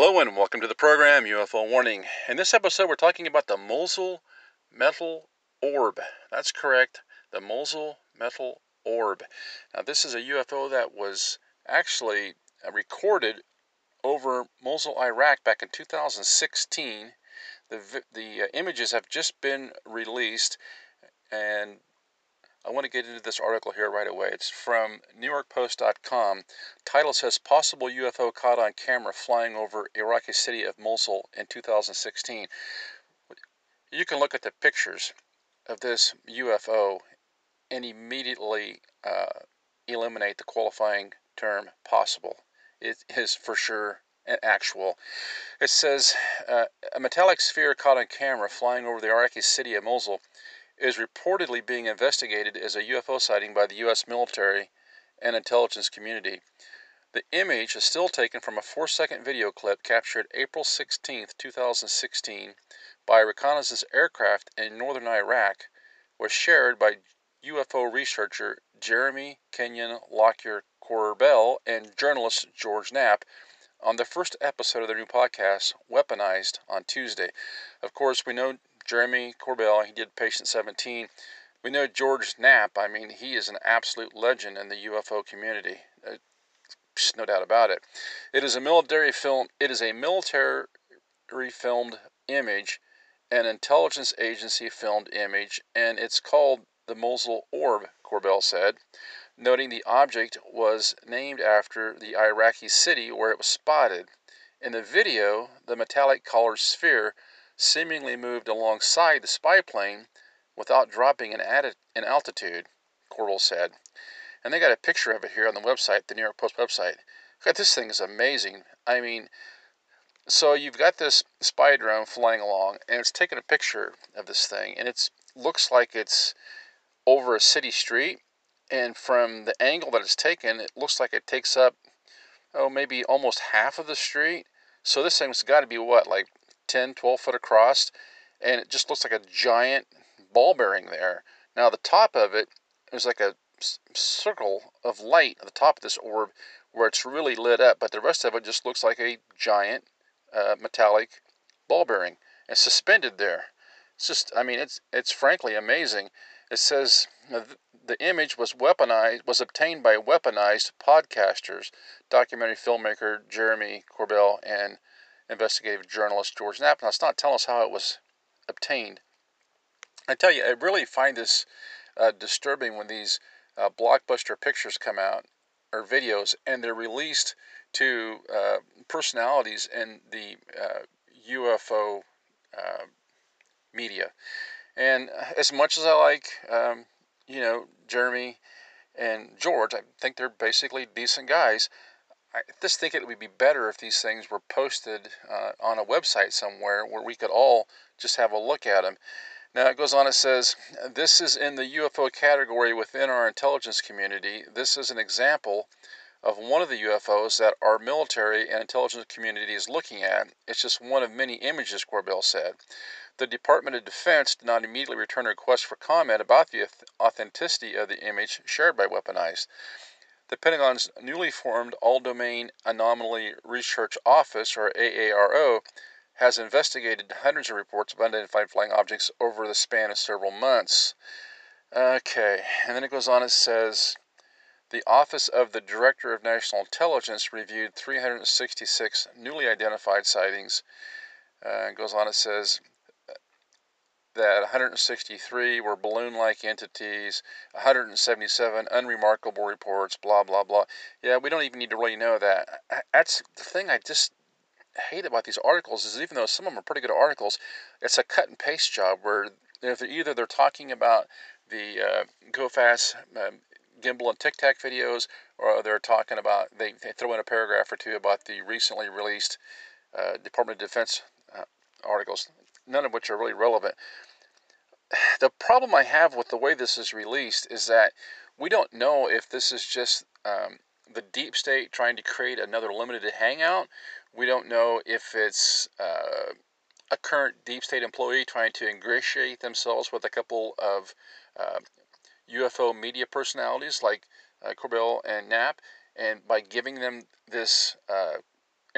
Hello and welcome to the program UFO Warning. In this episode, we're talking about the Mosul Metal Orb. That's correct, the Mosul Metal Orb. Now, this is a UFO that was actually uh, recorded over Mosul, Iraq back in 2016. The, the uh, images have just been released, and I want to get into this article here right away. It's from NewYorkPost.com. Title says Possible UFO caught on camera flying over Iraqi city of Mosul in 2016. You can look at the pictures of this UFO and immediately uh, eliminate the qualifying term possible. It is for sure an actual. It says uh, a metallic sphere caught on camera flying over the Iraqi city of Mosul is reportedly being investigated as a UFO sighting by the U.S. military and intelligence community. The image is still taken from a four second video clip captured April 16, 2016, by a reconnaissance aircraft in northern Iraq, was shared by UFO researcher Jeremy Kenyon Lockyer Corbell and journalist George Knapp on the first episode of their new podcast, Weaponized, on Tuesday. Of course, we know Jeremy Corbell, he did Patient 17. We know George Knapp, I mean, he is an absolute legend in the UFO community. Uh, no doubt about it. It is a military film, it is a military filmed image, an intelligence agency filmed image, and it's called the Mosul Orb, Corbell said, noting the object was named after the Iraqi city where it was spotted. In the video, the metallic colored sphere seemingly moved alongside the spy plane without dropping in, in altitude, Corbell said. And they got a picture of it here on the website, the New York Post website. God, this thing is amazing. I mean, so you've got this spy drone flying along, and it's taking a picture of this thing, and it looks like it's over a city street. And from the angle that it's taken, it looks like it takes up, oh, maybe almost half of the street. So this thing's got to be what, like 10, 12 foot across, and it just looks like a giant ball bearing there. Now, the top of it is like a circle of light at the top of this orb where it's really lit up, but the rest of it just looks like a giant uh, metallic ball bearing and suspended there. It's just, I mean, it's it's frankly amazing. It says the image was weaponized, was obtained by weaponized podcasters, documentary filmmaker Jeremy Corbell and investigative journalist George Knapp. Now, it's not telling us how it was obtained. I tell you, I really find this uh, disturbing when these uh, blockbuster pictures come out or videos and they're released to uh, personalities in the UFO uh, uh, media. And as much as I like, um, you know, Jeremy and George, I think they're basically decent guys. I just think it would be better if these things were posted uh, on a website somewhere where we could all just have a look at them. Now it goes on, it says, This is in the UFO category within our intelligence community. This is an example of one of the UFOs that our military and intelligence community is looking at. It's just one of many images, Corbell said. The Department of Defense did not immediately return a request for comment about the authenticity of the image shared by Weaponized. The Pentagon's newly formed All Domain Anomaly Research Office, or AARO, has investigated hundreds of reports of unidentified flying objects over the span of several months. Okay, and then it goes on, it says the Office of the Director of National Intelligence reviewed 366 newly identified sightings. Uh, it goes on, it says that 163 were balloon like entities, 177 unremarkable reports, blah, blah, blah. Yeah, we don't even need to really know that. That's the thing I just hate about these articles is even though some of them are pretty good articles, it's a cut and paste job where if either they're talking about the uh, go fast um, gimbal and tic tac videos, or they're talking about they, they, throw in a paragraph or two about the recently released uh, Department of Defense uh, articles, none of which are really relevant the problem I have with the way this is released is that we don't know if this is just um, the deep state trying to create another limited hangout. We don't know if it's uh, a current deep state employee trying to ingratiate themselves with a couple of uh, UFO media personalities like uh, Corbell and Knapp, and by giving them this uh,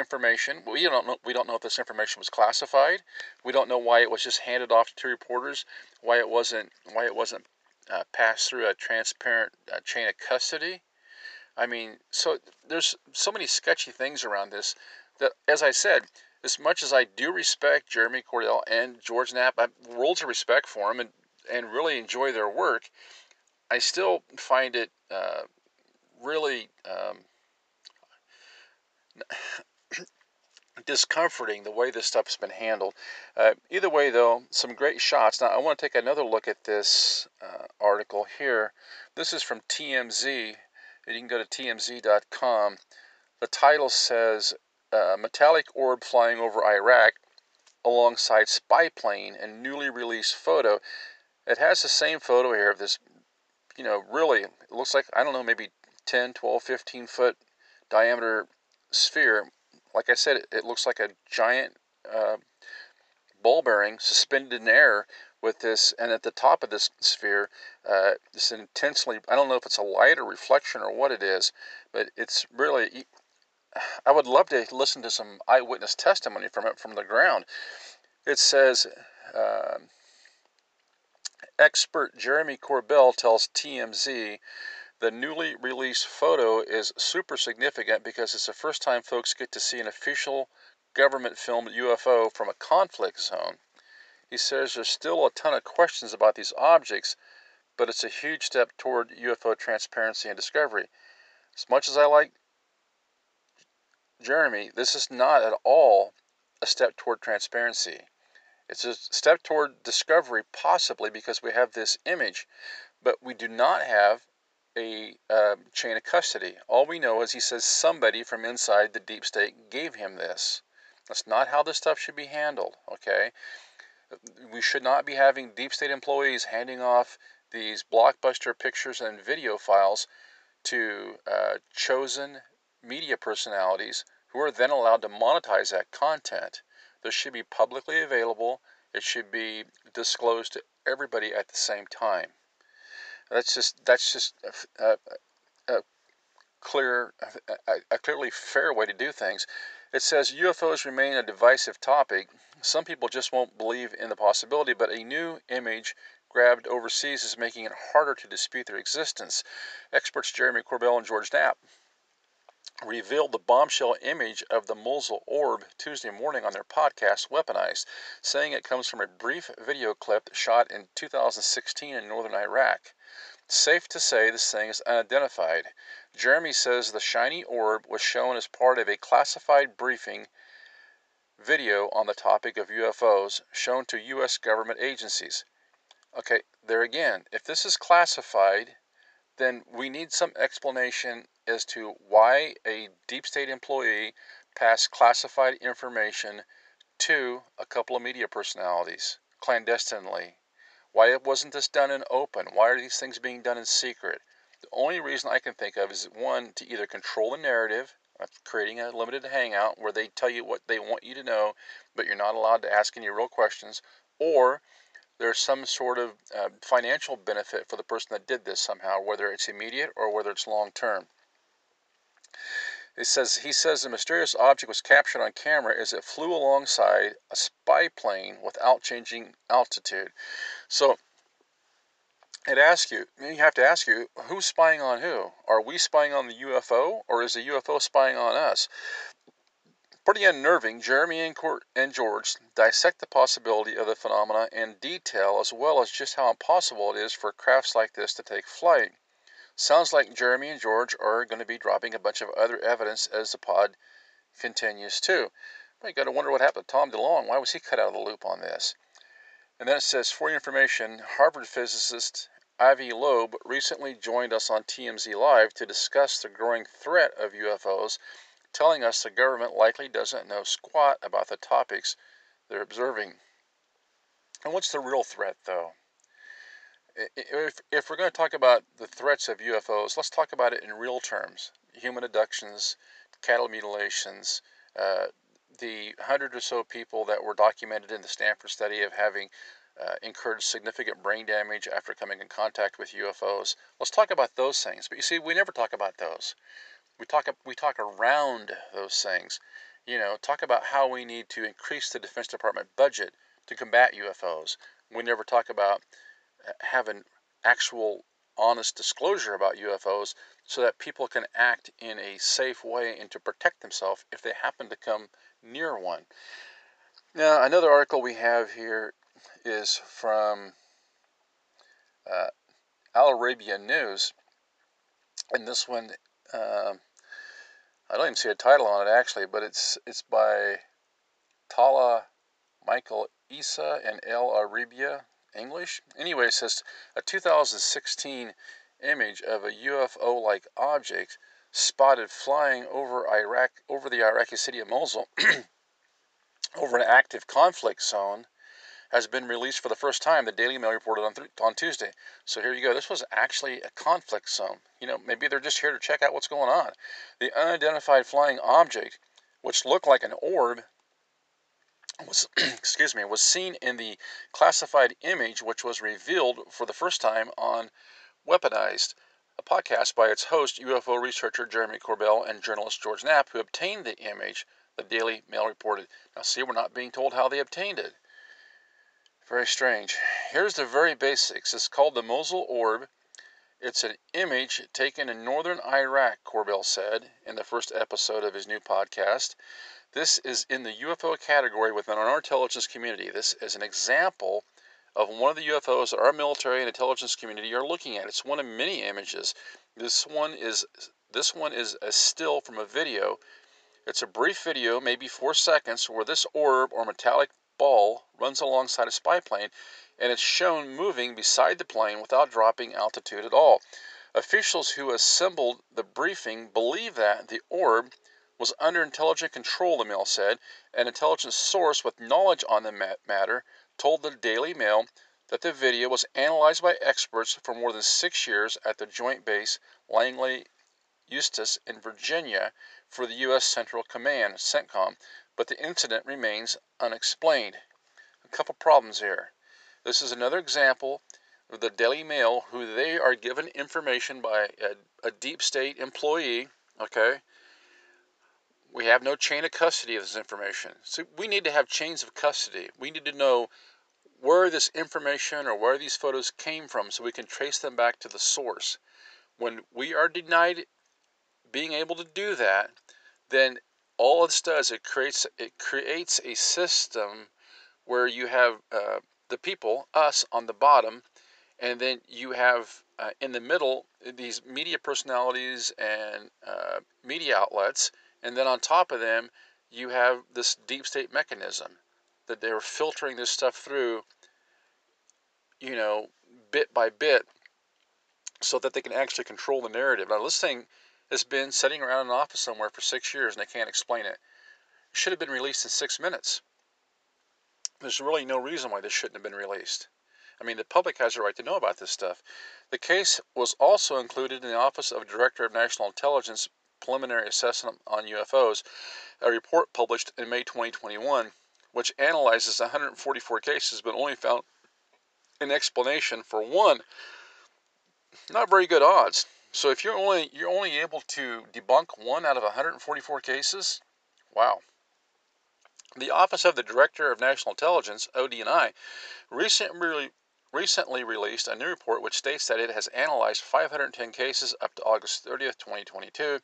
information. We don't know. We don't know if this information was classified. We don't know why it was just handed off to reporters. Why it wasn't. Why it wasn't uh, passed through a transparent uh, chain of custody. I mean, so there's so many sketchy things around this that, as I said, as much as I do respect Jeremy Corbell and George Knapp, I have worlds of respect for them and, and really enjoy their work, I still find it uh, really um, discomforting the way this stuff's been handled. Uh, either way, though, some great shots. Now, I want to take another look at this uh, article here. This is from TMZ. You can go to tmz.com. The title says uh, Metallic Orb Flying Over Iraq alongside spy plane and newly released photo. It has the same photo here of this, you know, really, it looks like, I don't know, maybe 10, 12, 15 foot diameter sphere. Like I said, it, looks like a giant uh, ball bearing suspended in air with this, and at the top of this sphere, uh, this intensely, I don't know if it's a light or reflection or what it is, but it's really, I would love to listen to some eyewitness testimony from it from the ground. It says, uh, expert Jeremy Corbell tells TMZ the newly released photo is super significant because it's the first time folks get to see an official government filmed UFO from a conflict zone. He says there's still a ton of questions about these objects, but it's a huge step toward UFO transparency and discovery. As much as I like Jeremy, this is not at all a step toward transparency. It's a step toward discovery, possibly because we have this image, but we do not have a uh, chain of custody. All we know is he says somebody from inside the deep state gave him this. That's not how this stuff should be handled, okay? We should not be having deep state employees handing off these blockbuster pictures and video files to uh, chosen media personalities who are then allowed to monetize that content. This should be publicly available. It should be disclosed to everybody at the same time. That's just that's just a, a, a clear, a, a clearly fair way to do things. It says UFOs remain a divisive topic. Some people just won't believe in the possibility, but a new image grabbed overseas is making it harder to dispute their existence. Experts Jeremy Corbell and George Knapp revealed the bombshell image of the Mosul orb Tuesday morning on their podcast Weaponized, saying it comes from a brief video clip shot in 2016 in northern Iraq. Safe to say this thing is unidentified. Jeremy says the shiny orb was shown as part of a classified briefing video on the topic of UFOs shown to U.S. government agencies. Okay, there again, if this is classified, then we need some explanation as to why a deep state employee passed classified information to a couple of media personalities clandestinely. Why wasn't this done in open? Why are these things being done in secret? The only reason I can think of is one, to either control the narrative, uh, creating a limited hangout where they tell you what they want you to know, but you're not allowed to ask any real questions, or there's some sort of uh, financial benefit for the person that did this somehow, whether it's immediate or whether it's long term. It says he says the mysterious object was captured on camera as it flew alongside a spy plane without changing altitude. So it asks you, you have to ask you, who's spying on who? Are we spying on the UFO or is the UFO spying on us? Pretty unnerving, Jeremy and, and George dissect the possibility of the phenomena in detail as well as just how impossible it is for crafts like this to take flight. Sounds like Jeremy and George are going to be dropping a bunch of other evidence as the pod continues too. But you got to wonder what happened to Tom DeLonge. Why was he cut out of the loop on this? And then it says, for your information, Harvard physicist Avi Loeb recently joined us on TMZ Live to discuss the growing threat of UFOs, telling us the government likely doesn't know squat about the topics they're observing. And what's the real threat, though? if, if we're going to talk about the threats of UFOs, let's talk about it in real terms human abductions, cattle mutilations, uh, the hundred or so people that were documented in the Stanford study of having uh, incurred significant brain damage after coming in contact with UFOs. Let's talk about those things. But you see, we never talk about those. We talk we talk around those things, You know, talk about how we need to increase the Defense Department budget to combat UFOs. We never talk about uh, having actual honest disclosure about UFOs so that people can act in a safe way and to protect themselves if they happen to come near one. Now, another article we have here is from uh, Al Arabiya News, and this one, uh, I don't even see a title on it actually, but it's it's by Tala Michael Isa and El Arabiya English. Anyway, it says a 2016 image of a UFO-like object spotted flying over Iraq over the Iraqi city of Mosul over an active conflict zone has been released for the first time. The Daily Mail reported on, th- on Tuesday. So here you go. This was actually a conflict zone. You know, maybe they're just here to check out what's going on. The unidentified flying object, which looked like an orb, was excuse me was seen in the classified image, which was revealed for the first time on Weaponized, a podcast by its host, UFO researcher Jeremy Corbell and journalist George Knapp, who obtained the image. The Daily Mail reported. Now, see, we're not being told how they obtained it. Very strange. Here's the very basics. It's called the Mosul Orb. It's an image taken in northern Iraq, Corbell said in the first episode of his new podcast. This is in the UFO category within our intelligence community. This is an example of one of the UFOs that our military and intelligence community are looking at. It's one of many images. This one is this one is a still from a video. It's a brief video, maybe four seconds, where this orb or metallic ball runs alongside a spy plane and it's shown moving beside the plane without dropping altitude at all. Officials who assembled the briefing believe that the orb was under intelligent control, the Mail said. An intelligence source with knowledge on the matter told the Daily Mail that the video was analyzed by experts for more than six years at the Joint Base Langley Eustis in Virginia for the U.S. Central Command, CENTCOM but the incident remains unexplained. A couple problems here. This is another example of the Daily Mail, who they are given information by a, a deep state employee. Okay, we have no chain of custody of this information. So we need to have chains of custody. We need to know where this information or where these photos came from so we can trace them back to the source. When we are denied being able to do that, then all it does it creates it creates a system where you have uh, the people us on the bottom and then you have uh, in the middle these media personalities and uh, media outlets and then on top of them you have this deep state mechanism that they're filtering this stuff through you know bit by bit so that they can actually control the narrative. Now this thing has been sitting around in an office somewhere for six years and they can't explain it. It should have been released in six minutes. There's really no reason why this shouldn't have been released. I mean, the public has a right to know about this stuff. The case was also included in the Office of Director of National Intelligence Preliminary Assessment on UFOs, a report published in May 2021, which analyzes 144 cases but only found an explanation for one. Not very good odds. So if you're only you're only able to debunk one out of 144 cases, wow. The Office of the Director of National Intelligence (ODNI) recently recently released a new report which states that it has analyzed 510 cases up to August 30th, 2022.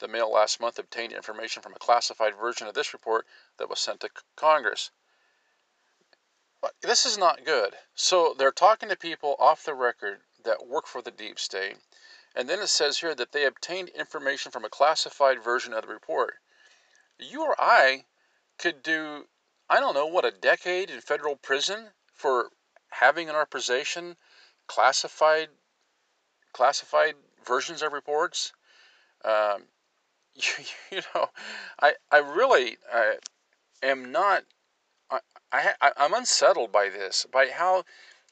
The Mail last month obtained information from a classified version of this report that was sent to Congress. This is not good. So they're talking to people off the record that work for the deep state and then it says here that they obtained information from a classified version of the report. You or I could do, I don't know, what, a decade in federal prison for having in our possession classified classified versions of reports. Um, you, you, know, I I really uh, am not. I, I I'm unsettled by this, by how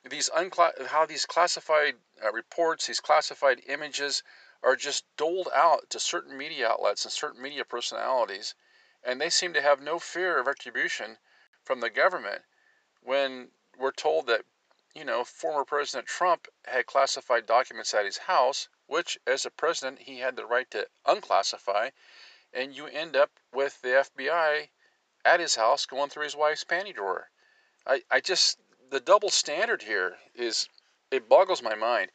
these uncla- how these classified uh, reports, these classified images are just doled out to certain media outlets and certain media personalities, and they seem to have no fear of retribution from the government when we're told that you know former President Trump had classified documents at his house, which as a president he had the right to unclassify, and you end up with the FBI at his house going through his wife's panty drawer. I, I just, the double standard here is, it boggles my mind.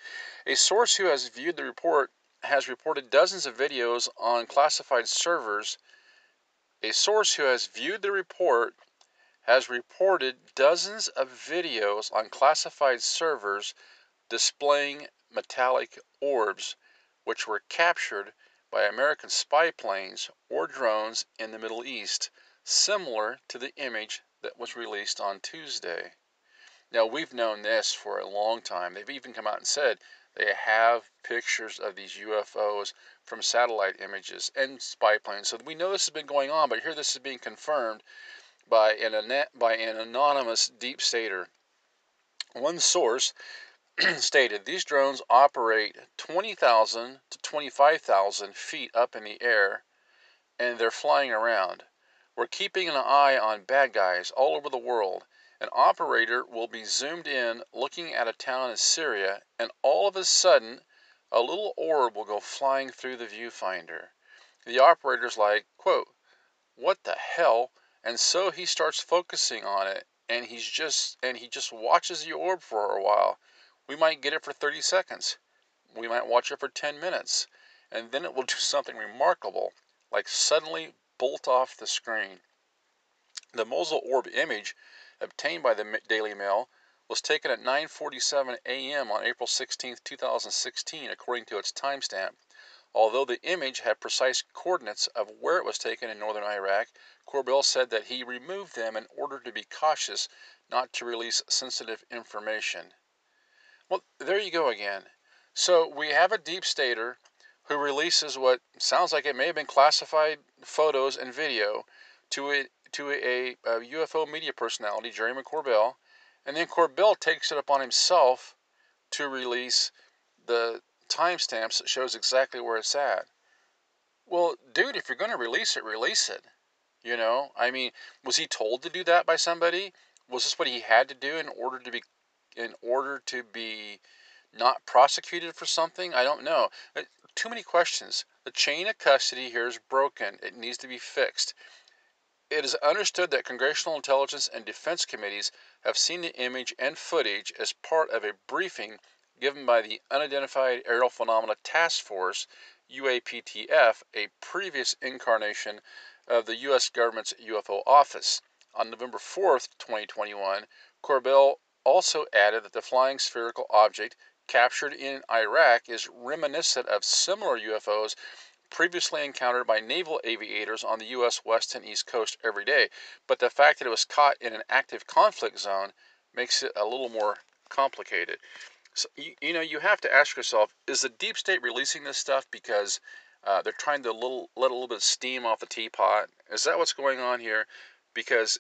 A source who has viewed the report has reported dozens of videos on classified servers. A source who has viewed the report has reported dozens of videos on classified servers displaying metallic orbs, which were captured by American spy planes or drones in the Middle East, similar to the image that was released on Tuesday. Now, we've known this for a long time. They've even come out and said they have pictures of these UFOs from satellite images and spy planes. So we know this has been going on, but here this is being confirmed by an, by an anonymous deep stater. One source stated these drones operate 20,000 to 25,000 feet up in the air and they're flying around. We're keeping an eye on bad guys all over the world an operator will be zoomed in looking at a town in Syria, and all of a sudden, a little orb will go flying through the viewfinder. The operator's like, quote, What the hell? And so he starts focusing on it, and he's just and he just watches the orb for a while. We might get it for 30 seconds. We might watch it for 10 minutes. And then it will do something remarkable, like suddenly bolt off the screen. The Mosul orb image obtained by the Daily Mail was taken at 9:47 a.m. on April 16, 2016, according to its timestamp. Although the image had precise coordinates of where it was taken in northern Iraq, Corbell said that he removed them in order to be cautious not to release sensitive information. Well, there you go again. So we have a deep stater who releases what sounds like it may have been classified photos and video to a, to a, a UFO media personality, Jeremy Corbell, and then Corbell takes it upon himself to release the timestamps that shows exactly where it's at. Well, dude, if you're going to release it, release it. You know, I mean, was he told to do that by somebody? Was this what he had to do in order to be in order to be not prosecuted for something? I don't know. Uh, too many questions. The chain of custody here is broken. It needs to be fixed. It is understood that congressional intelligence and defense committees have seen the image and footage as part of a briefing given by the Unidentified Aerial Phenomena Task Force, UAPTF, a previous incarnation of the U.S. government's UFO office. On November 4, 2021, Corbell also added that the flying spherical object captured in Iraq is reminiscent of similar UFOs previously encountered by naval aviators on the U.S. west and east coast every day. But the fact that it was caught in an active conflict zone makes it a little more complicated. So, you, you know, you have to ask yourself is the deep state releasing this stuff because uh, they're trying to little, let a little bit of steam off the teapot? Is that what's going on here? Because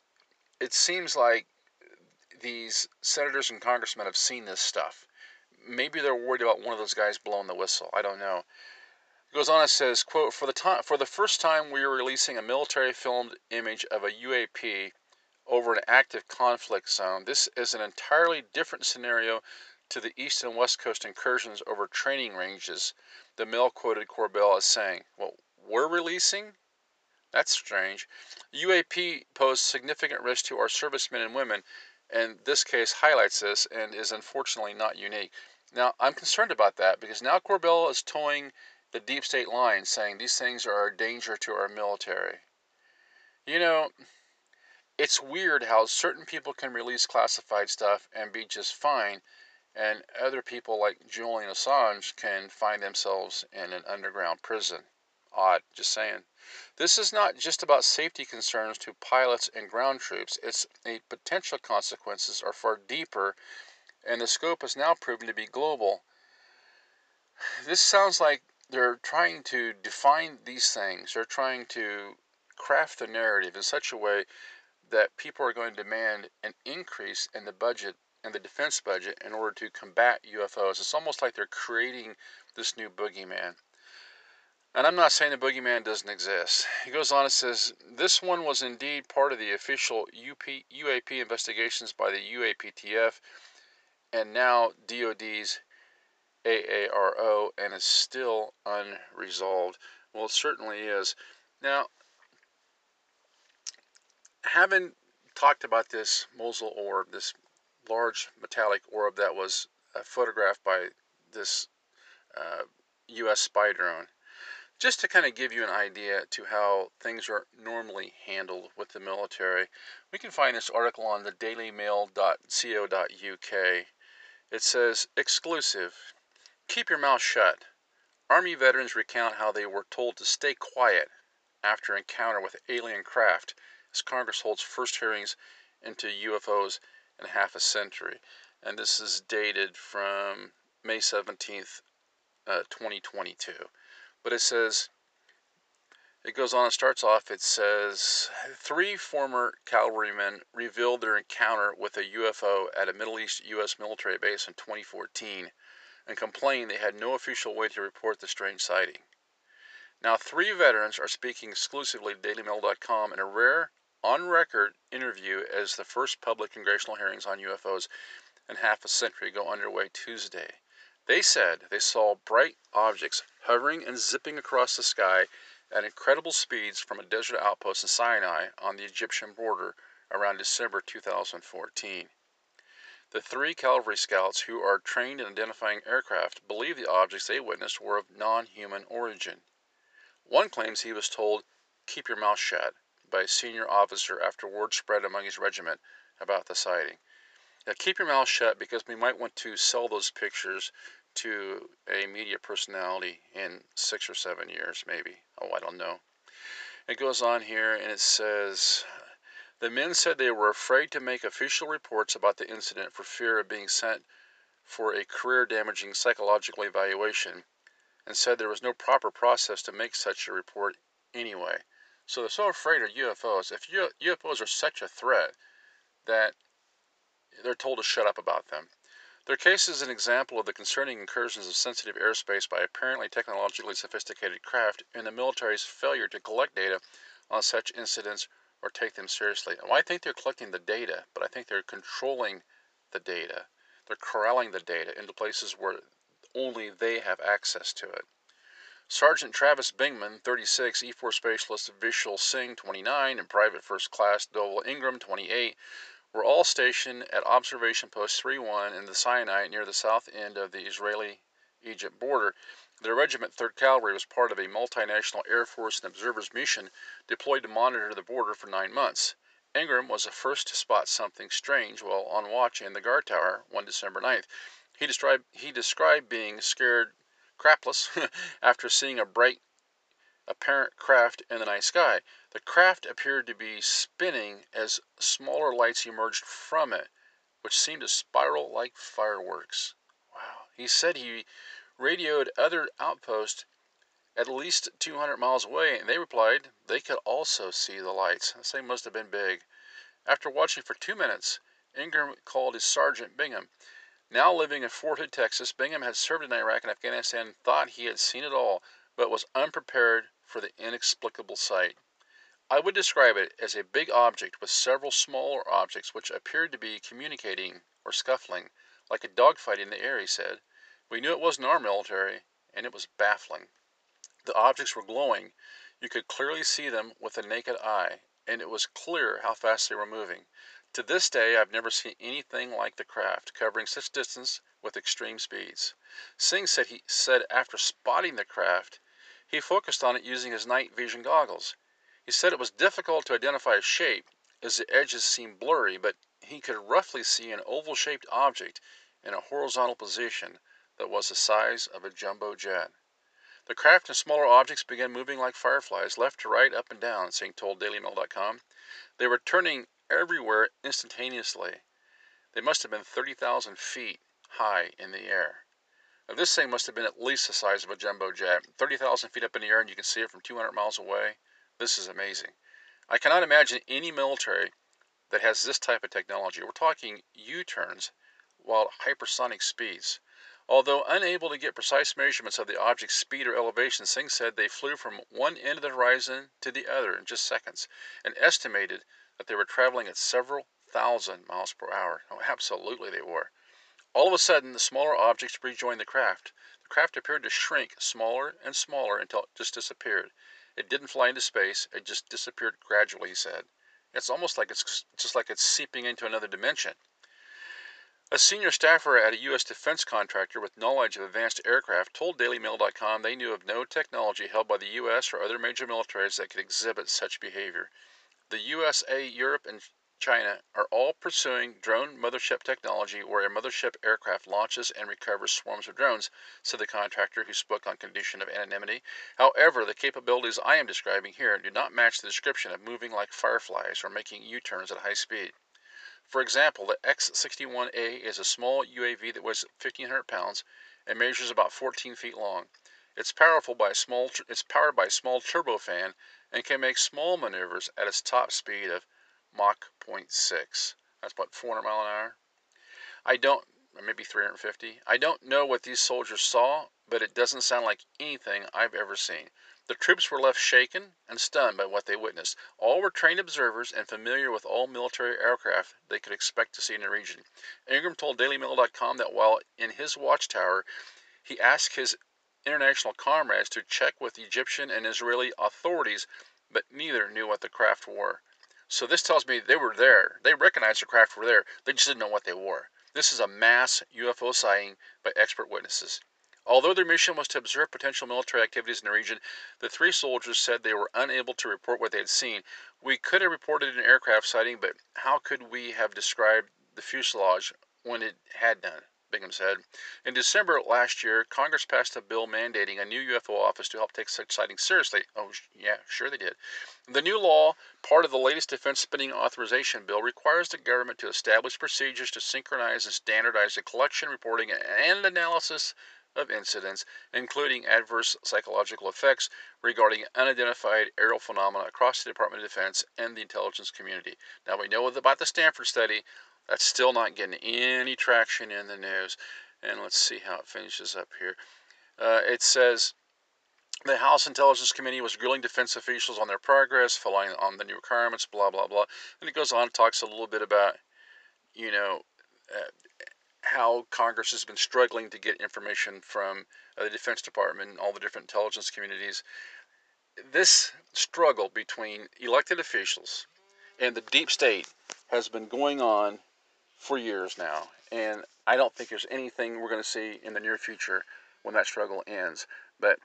it seems like these senators and congressmen have seen this stuff. Maybe they're worried about one of those guys blowing the whistle. I don't know goes on and says, quote, for the time for the first time we are releasing a military filmed image of a UAP over an active conflict zone. This is an entirely different scenario to the east and west coast incursions over training ranges. The Mail quoted Corbell as saying, Well, we're releasing? That's strange. UAP pose significant risk to our servicemen and women, and this case highlights this and is unfortunately not unique. Now, I'm concerned about that because now Corbell is toeing the deep state line saying these things are a danger to our military. You know, it's weird how certain people can release classified stuff and be just fine, and other people like Julian Assange can find themselves in an underground prison. Odd, just saying. This is not just about safety concerns to pilots and ground troops. Its potential consequences are far deeper, and the scope has now proven to be global. This sounds like they're trying to define these things. They're trying to craft the narrative in such a way that people are going to demand an increase in the budget and the defense budget in order to combat UFOs. It's almost like they're creating this new boogeyman. And I'm not saying the boogeyman doesn't exist. He goes on and says, This one was indeed part of the official UP, UAP investigations by the UAPTF and now DOD's AARO and is still unresolved. Well, it certainly is. Now, having talked about this Mosul orb, this large metallic orb that was uh, photographed by this uh, U.S. spy drone, just to kind of give you an idea to how things are normally handled with the military, we can find this article on the dailymail.co.uk. It says, exclusive, keep your mouth shut. Army veterans recount how they were told to stay quiet after encounter with alien craft as Congress holds first hearings into UFOs in half a century. And this is dated from May 17th, uh, 2022. But it says, it goes on and starts off, it says, three former cavalrymen revealed their encounter with a UFO at a Middle East U.S. military base in 2014 and complained they had no official way to report the strange sighting. Now, three veterans are speaking exclusively to DailyMail.com in a rare, on record interview as the first public congressional hearings on UFOs in half a century go underway Tuesday. They said they saw bright objects hovering and zipping across the sky at incredible speeds from a desert outpost in Sinai on the Egyptian border around December 2014. The three cavalry scouts who are trained in identifying aircraft believe the objects they witnessed were of non human origin. One claims he was told, Keep your mouth shut, by a senior officer after word spread among his regiment about the sighting. Now, keep your mouth shut because we might want to sell those pictures to a media personality in six or seven years, maybe. Oh, I don't know. It goes on here and it says the men said they were afraid to make official reports about the incident for fear of being sent for a career damaging psychological evaluation and said there was no proper process to make such a report anyway. So they're so afraid of UFOs. If UFOs are such a threat that they're told to shut up about them. Their case is an example of the concerning incursions of sensitive airspace by apparently technologically sophisticated craft and the military's failure to collect data on such incidents or take them seriously. Well, I think they're collecting the data, but I think they're controlling the data. They're corralling the data into places where only they have access to it. Sergeant Travis Bingham, 36, E4 Specialist Vishal Singh, 29, and Private First Class Dovell Ingram, 28, were all stationed at Observation Post 31 in the Sinai near the south end of the Israeli Egypt border. Their regiment, 3rd Cavalry, was part of a multinational Air Force and observers mission deployed to monitor the border for nine months. Ingram was the first to spot something strange while on watch in the guard tower one December 9th. He described, he described being scared crapless after seeing a bright apparent craft in the night sky. The craft appeared to be spinning as smaller lights emerged from it, which seemed to spiral like fireworks. Wow. He said he radioed other outposts at least 200 miles away, and they replied they could also see the lights. This thing must have been big. After watching for two minutes, Ingram called his sergeant Bingham. Now living in Fort Hood, Texas, Bingham had served in Iraq and Afghanistan and thought he had seen it all, but was unprepared for the inexplicable sight. I would describe it as a big object with several smaller objects which appeared to be communicating or scuffling, like a dogfight in the air, he said. We knew it wasn't our military, and it was baffling. The objects were glowing. You could clearly see them with the naked eye, and it was clear how fast they were moving. To this day I've never seen anything like the craft, covering such distance with extreme speeds. Singh said he said after spotting the craft, he focused on it using his night vision goggles. He said it was difficult to identify its shape, as the edges seemed blurry, but he could roughly see an oval shaped object in a horizontal position that was the size of a jumbo jet. The craft and smaller objects began moving like fireflies, left to right, up and down, Singh told DailyMail.com. They were turning everywhere instantaneously. They must have been 30,000 feet high in the air. Now, this thing must have been at least the size of a jumbo jet. 30,000 feet up in the air, and you can see it from 200 miles away. This is amazing. I cannot imagine any military that has this type of technology. We're talking U turns while hypersonic speeds. Although unable to get precise measurements of the object's speed or elevation, Singh said they flew from one end of the horizon to the other in just seconds and estimated that they were traveling at several thousand miles per hour. Oh, absolutely they were. All of a sudden, the smaller objects rejoined the craft. The craft appeared to shrink smaller and smaller until it just disappeared. It didn't fly into space. It just disappeared gradually, he said. It's almost like it's just like it's seeping into another dimension. A senior staffer at a U.S. defense contractor with knowledge of advanced aircraft told DailyMail.com they knew of no technology held by the U.S. or other major militaries that could exhibit such behavior. The USA, Europe, and China are all pursuing drone mothership technology where a mothership aircraft launches and recovers swarms of drones, said the contractor who spoke on condition of anonymity. However, the capabilities I am describing here do not match the description of moving like fireflies or making U turns at high speed. For example, the X-61A is a small UAV that weighs 1,500 pounds and measures about 14 feet long. It's powerful by a small, it's powered by a small turbofan and can make small maneuvers at its top speed of Mach 0.6. That's about 400 mile an hour. I don't, maybe 350. I don't know what these soldiers saw, but it doesn't sound like anything I've ever seen. The troops were left shaken and stunned by what they witnessed. All were trained observers and familiar with all military aircraft they could expect to see in the region. Ingram told DailyMail.com that while in his watchtower, he asked his international comrades to check with Egyptian and Israeli authorities, but neither knew what the craft were. So this tells me they were there. They recognized the craft were there. They just didn't know what they were. This is a mass UFO sighting by expert witnesses. Although their mission was to observe potential military activities in the region, the three soldiers said they were unable to report what they had seen. We could have reported an aircraft sighting, but how could we have described the fuselage when it had none? Bingham said. In December last year, Congress passed a bill mandating a new UFO office to help take such sightings seriously. Oh, yeah, sure they did. The new law, part of the latest defense spending authorization bill, requires the government to establish procedures to synchronize and standardize the collection, reporting, and analysis of incidents, including adverse psychological effects regarding unidentified aerial phenomena across the Department of Defense and the intelligence community. Now, we know about the Stanford study. That's still not getting any traction in the news. And let's see how it finishes up here. Uh, it says the House Intelligence Committee was grilling defense officials on their progress, following on the new requirements, blah, blah, blah. And it goes on, talks a little bit about, you know, uh, how Congress has been struggling to get information from uh, the Defense Department and all the different intelligence communities. This struggle between elected officials and the deep state has been going on for years now. And I don't think there's anything we're going to see in the near future when that struggle ends. But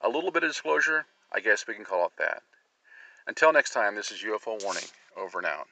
a little bit of disclosure, I guess we can call it that. Until next time, this is UFO Warning, over and out.